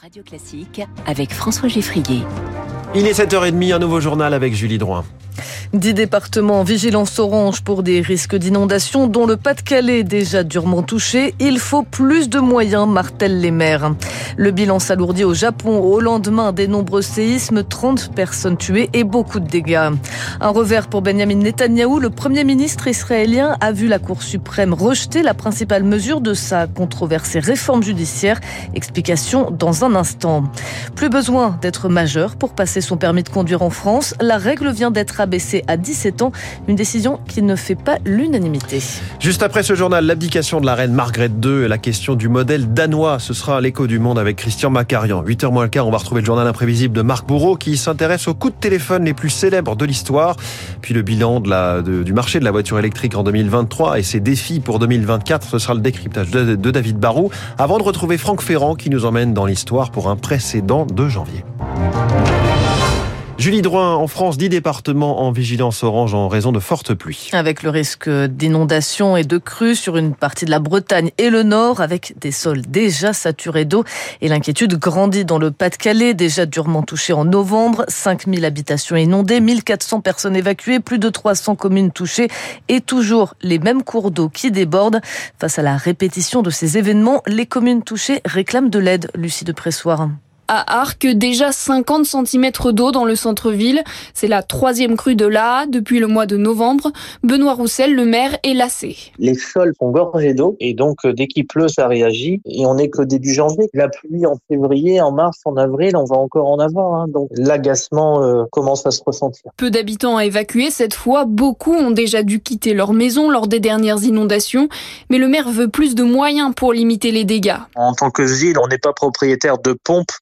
Radio Classique avec François Geffrier. Il est 7h30, un nouveau journal avec Julie Droin. Dix départements en vigilance orange pour des risques d'inondation, dont le Pas-de-Calais déjà durement touché. Il faut plus de moyens, martèlent les maires. Le bilan s'alourdit au Japon au lendemain des nombreux séismes, 30 personnes tuées et beaucoup de dégâts. Un revers pour Benjamin Netanyahou, le premier ministre israélien a vu la Cour suprême rejeter la principale mesure de sa controversée réforme judiciaire. Explication dans un instant. Plus besoin d'être majeur pour passer son permis de conduire en France. La règle vient d'être abaissée à 17 ans, une décision qui ne fait pas l'unanimité. Juste après ce journal, l'abdication de la reine Margrethe II et la question du modèle danois. Ce sera l'écho du monde avec Christian Macarian. 8h moins le quart, on va retrouver le journal imprévisible de Marc Bourreau qui s'intéresse aux coups de téléphone les plus célèbres de l'histoire. Puis le bilan du marché de la voiture électrique en 2023 et ses défis pour 2024. Ce sera le décryptage de, David Barou avant de retrouver Franck Ferrand qui nous emmène dans l'histoire pour un précédent de janvier. Julie Drouin, en France, 10 départements en vigilance orange en raison de fortes pluies. Avec le risque d'inondation et de crues sur une partie de la Bretagne et le Nord, avec des sols déjà saturés d'eau. Et l'inquiétude grandit dans le Pas-de-Calais, déjà durement touché en novembre. 5000 habitations inondées, 1400 personnes évacuées, plus de 300 communes touchées et toujours les mêmes cours d'eau qui débordent. Face à la répétition de ces événements, les communes touchées réclament de l'aide. Lucie de Pressoir à Arc, déjà 50 cm d'eau dans le centre-ville. C'est la troisième crue de l'A depuis le mois de novembre. Benoît Roussel, le maire, est lassé. Les sols sont gorgés d'eau et donc euh, dès qu'il pleut, ça réagit. Et on n'est que début janvier. La pluie en février, en mars, en avril, on va encore en avoir. Hein. Donc l'agacement euh, commence à se ressentir. Peu d'habitants à évacuer cette fois. Beaucoup ont déjà dû quitter leur maison lors des dernières inondations. Mais le maire veut plus de moyens pour limiter les dégâts. En tant que ville, on n'est pas propriétaire de pompes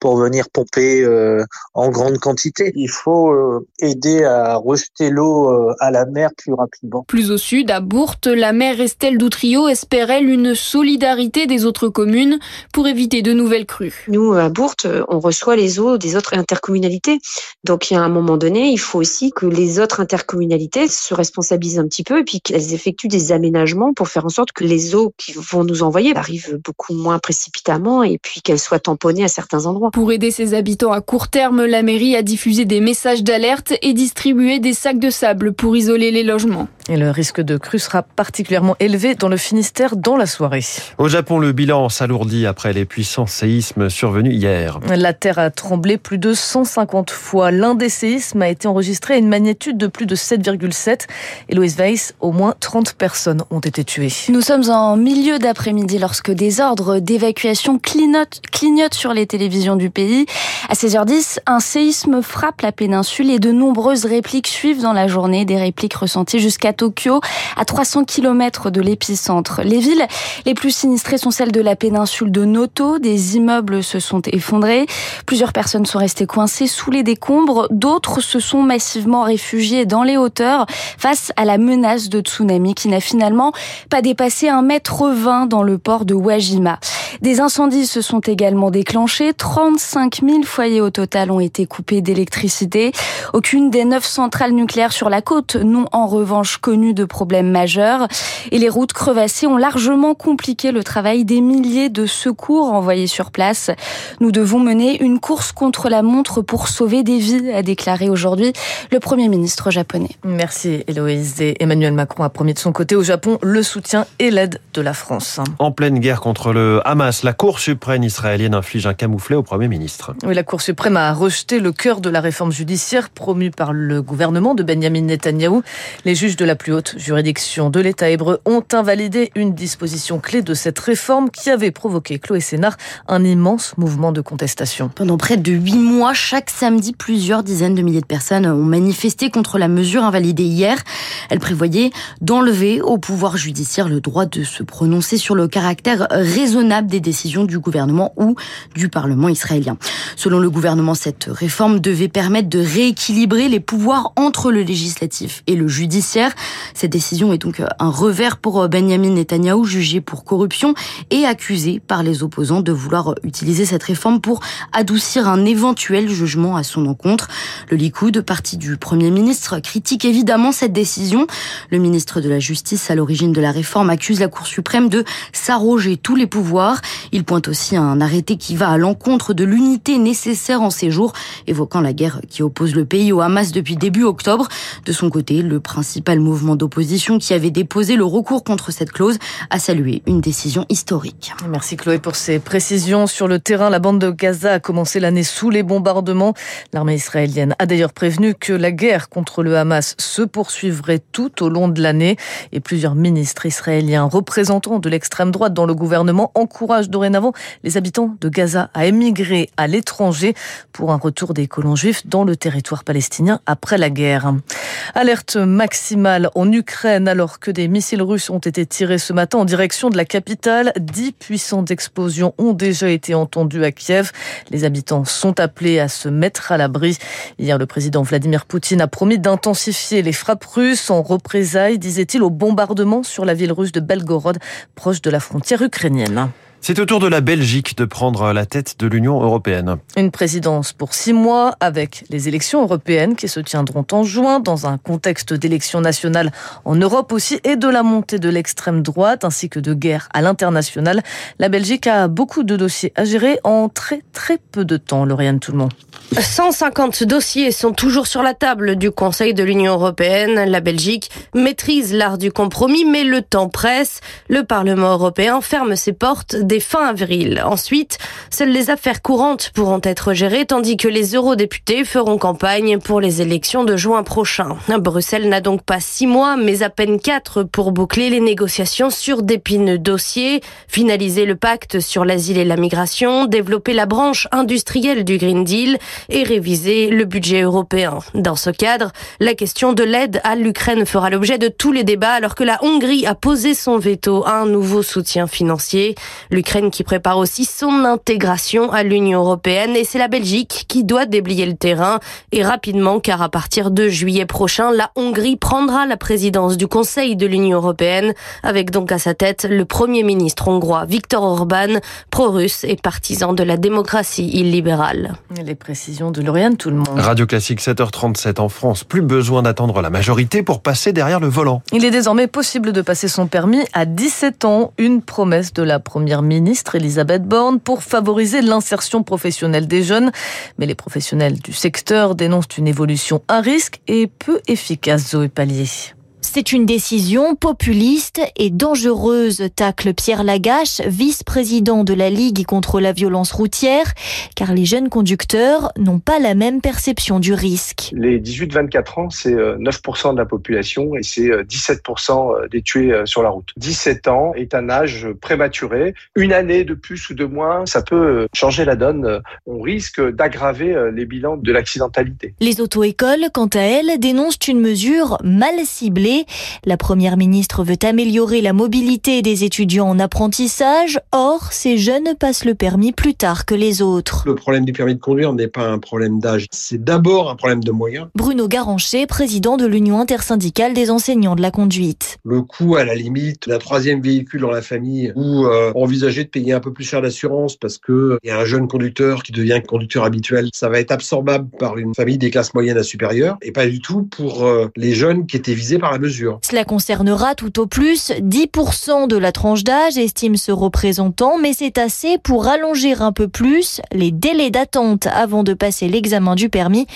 pour venir pomper euh, en grande quantité. Il faut euh, aider à rejeter l'eau euh, à la mer plus rapidement. Plus au sud, à Bourte, la maire Estelle Doutrio espère, elle, une solidarité des autres communes pour éviter de nouvelles crues. Nous, à Bourte, on reçoit les eaux des autres intercommunalités. Donc, il y a un moment donné, il faut aussi que les autres intercommunalités se responsabilisent un petit peu et puis qu'elles effectuent des aménagements pour faire en sorte que les eaux qui vont nous envoyer arrivent beaucoup moins précipitamment et puis qu'elles soient tamponnées à certains Pour aider ses habitants à court terme, la mairie a diffusé des messages d'alerte et distribué des sacs de sable pour isoler les logements. Et le risque de crue sera particulièrement élevé dans le Finistère dans la soirée. Au Japon, le bilan s'alourdit après les puissants séismes survenus hier. La Terre a tremblé plus de 150 fois. L'un des séismes a été enregistré à une magnitude de plus de 7,7. Et Louis Weiss, au moins 30 personnes ont été tuées. Nous sommes en milieu d'après-midi lorsque des ordres d'évacuation clignotent, clignotent sur les télévisions du pays. À 16h10, un séisme frappe la péninsule et de nombreuses répliques suivent dans la journée, des répliques ressenties jusqu'à Tokyo, à 300 km de l'épicentre. Les villes les plus sinistrées sont celles de la péninsule de Noto. Des immeubles se sont effondrés. Plusieurs personnes sont restées coincées sous les décombres. D'autres se sont massivement réfugiées dans les hauteurs face à la menace de tsunami qui n'a finalement pas dépassé un mètre 20 dans le port de Wajima. Des incendies se sont également déclenchés. 35 000 foyers au total ont été coupés d'électricité. Aucune des neuf centrales nucléaires sur la côte n'ont en revanche connu de problèmes majeurs. Et les routes crevassées ont largement compliqué le travail des milliers de secours envoyés sur place. Nous devons mener une course contre la montre pour sauver des vies, a déclaré aujourd'hui le Premier ministre japonais. Merci Héloïse. Et Emmanuel Macron a promis de son côté au Japon le soutien et l'aide de la France. En pleine guerre contre le Hamas, la Cour suprême israélienne inflige un camouflet au Premier ministre. Oui, la Cour suprême a rejeté le cœur de la réforme judiciaire promue par le gouvernement de Benjamin Netanyahou. Les juges de la plus haute juridiction de l'État hébreu ont invalidé une disposition clé de cette réforme qui avait provoqué, Chloé Sénard, un immense mouvement de contestation. Pendant près de huit mois, chaque samedi, plusieurs dizaines de milliers de personnes ont manifesté contre la mesure invalidée hier. Elle prévoyait d'enlever au pouvoir judiciaire le droit de se prononcer sur le caractère raisonnable des décisions du gouvernement ou du Parlement israélien. Selon le gouvernement, cette réforme devait permettre de rééquilibrer les pouvoirs entre le législatif et le judiciaire. Cette décision est donc un revers pour Benjamin Netanyahu, jugé pour corruption et accusé par les opposants de vouloir utiliser cette réforme pour adoucir un éventuel jugement à son encontre. Le Likoud, parti du Premier ministre, critique évidemment cette décision. Le ministre de la Justice, à l'origine de la réforme, accuse la Cour suprême de s'arroger tous les pouvoirs. Il pointe aussi un arrêté qui va à l'encontre de l'unité nécessaire en ces jours, évoquant la guerre qui oppose le pays au Hamas depuis début octobre. De son côté, le principal mouvement d'opposition qui avait déposé le recours contre cette clause a salué une décision historique. Merci Chloé pour ces précisions sur le terrain. La bande de Gaza a commencé l'année sous les bombardements. L'armée israélienne a d'ailleurs prévenu que la guerre contre le Hamas se poursuivrait tout au long de l'année et plusieurs ministres israéliens représentants de l'extrême droite dans le gouvernement encouragent dorénavant les habitants de Gaza à émigrer à l'étranger pour un retour des colons juifs dans le territoire palestinien après la guerre. Alerte maximale en Ukraine alors que des missiles russes ont été tirés ce matin en direction de la capitale. Dix puissantes explosions ont déjà été entendues à Kiev. Les habitants sont appelés à se mettre à l'abri. Hier, le président Vladimir Poutine a promis d'intensifier les frappes russes en représailles, disait-il, au bombardement sur la ville russe de Belgorod, proche de la frontière ukrainienne. C'est au tour de la Belgique de prendre la tête de l'Union européenne. Une présidence pour six mois avec les élections européennes qui se tiendront en juin dans un contexte d'élections nationales en Europe aussi et de la montée de l'extrême droite ainsi que de guerre à l'international. La Belgique a beaucoup de dossiers à gérer en très très peu de temps, Lauriane Tout-le-Monde. 150 dossiers sont toujours sur la table du Conseil de l'Union européenne. La Belgique maîtrise l'art du compromis, mais le temps presse. Le Parlement européen ferme ses portes dès fin avril. Ensuite, seules les affaires courantes pourront être gérées, tandis que les eurodéputés feront campagne pour les élections de juin prochain. Bruxelles n'a donc pas six mois, mais à peine quatre pour boucler les négociations sur d'épineux dossiers, finaliser le pacte sur l'asile et la migration, développer la branche industrielle du Green Deal, et réviser le budget européen. Dans ce cadre, la question de l'aide à l'Ukraine fera l'objet de tous les débats alors que la Hongrie a posé son veto à un nouveau soutien financier. L'Ukraine qui prépare aussi son intégration à l'Union européenne et c'est la Belgique qui doit déblayer le terrain et rapidement car à partir de juillet prochain, la Hongrie prendra la présidence du Conseil de l'Union européenne avec donc à sa tête le premier ministre hongrois Viktor Orban, pro-russe et partisan de la démocratie illibérale. De Lauriane Tout le monde. Radio Classique 7h37 en France. Plus besoin d'attendre la majorité pour passer derrière le volant. Il est désormais possible de passer son permis à 17 ans. Une promesse de la première ministre Elisabeth Borne pour favoriser l'insertion professionnelle des jeunes. Mais les professionnels du secteur dénoncent une évolution à risque et peu efficace, Zoé Pallier. C'est une décision populiste et dangereuse, tacle Pierre Lagache, vice-président de la Ligue contre la violence routière, car les jeunes conducteurs n'ont pas la même perception du risque. Les 18-24 ans, c'est 9% euh, de la population et c'est 17% euh, euh, des tués sur la route. 17 ans est un âge prématuré. Une année de plus ou de moins, ça peut changer la donne. On risque d'aggraver les bilans de l'accidentalité. Les auto-écoles, quant à elles, dénoncent une mesure mal ciblée la première ministre veut améliorer la mobilité des étudiants en apprentissage. Or, ces jeunes passent le permis plus tard que les autres. Le problème du permis de conduire n'est pas un problème d'âge, c'est d'abord un problème de moyens. Bruno Garancher, président de l'Union intersyndicale des enseignants de la conduite. Le coût, à la limite, d'un troisième véhicule dans la famille ou euh, envisager de payer un peu plus cher d'assurance parce qu'il y a un jeune conducteur qui devient conducteur habituel, ça va être absorbable par une famille des classes moyennes à supérieures et pas du tout pour euh, les jeunes qui étaient visés par la cela concernera tout au plus 10% de la tranche d'âge, estime ce représentant, mais c'est assez pour allonger un peu plus les délais d'attente avant de passer l'examen du permis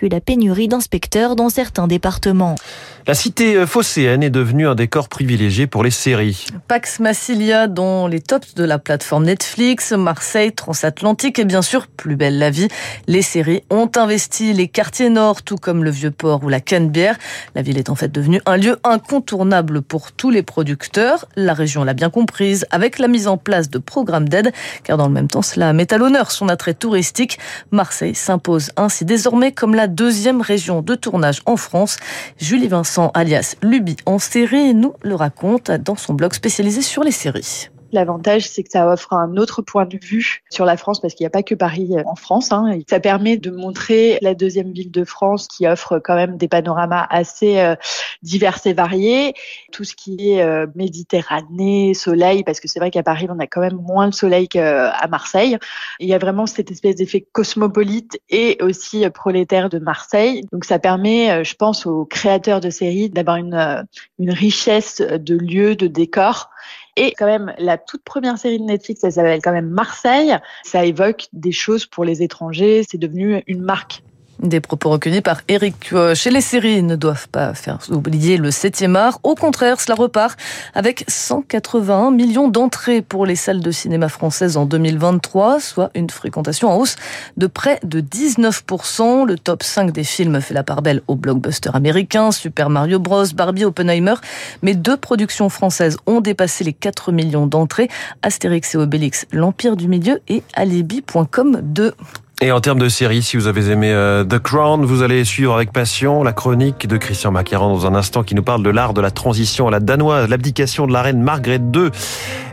vu la pénurie d'inspecteurs dans certains départements. La cité phocéenne est devenue un décor privilégié pour les séries. Pax Massilia dans les tops de la plateforme Netflix, Marseille, Transatlantique et bien sûr Plus belle la vie. Les séries ont investi les quartiers nord, tout comme le Vieux-Port ou la Canebière. La ville est en fait devenue un lieu incontournable pour tous les producteurs. La région l'a bien comprise avec la mise en place de programmes d'aide, car dans le même temps, cela met à l'honneur son attrait touristique. Marseille s'impose ainsi désormais comme la deuxième région de tournage en France. Julie Vincent alias Luby en série, nous le raconte dans son blog spécialisé sur les séries. L'avantage, c'est que ça offre un autre point de vue sur la France parce qu'il n'y a pas que Paris euh, en France. Hein. Ça permet de montrer la deuxième ville de France qui offre quand même des panoramas assez euh, divers et variés. Tout ce qui est euh, Méditerranée, soleil, parce que c'est vrai qu'à Paris, on a quand même moins de soleil qu'à Marseille. Il y a vraiment cette espèce d'effet cosmopolite et aussi prolétaire de Marseille. Donc ça permet, je pense, aux créateurs de séries d'avoir une richesse de lieux, de décors et quand même, la toute première série de Netflix, elle s'appelle quand même Marseille. Ça évoque des choses pour les étrangers. C'est devenu une marque. Des propos recueillis par Eric Chez Les séries ne doivent pas faire oublier le 7e art. Au contraire, cela repart avec 181 millions d'entrées pour les salles de cinéma françaises en 2023, soit une fréquentation en hausse de près de 19%. Le top 5 des films fait la part belle aux blockbusters américains, Super Mario Bros, Barbie, Oppenheimer. Mais deux productions françaises ont dépassé les 4 millions d'entrées. Astérix et Obélix, l'Empire du Milieu et Alibi.com 2. Et en termes de série, si vous avez aimé euh, The Crown, vous allez suivre avec passion la chronique de Christian Macaron dans un instant qui nous parle de l'art de la transition à la danoise, l'abdication de la reine Margrethe II.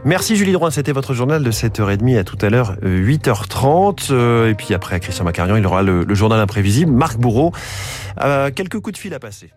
Merci Julie Droin, c'était votre journal de 7h30 à tout à l'heure 8h30. Euh, et puis après Christian Macarian, il aura le, journal imprévisible. Marc Bourreau, quelques coups de fil à passer.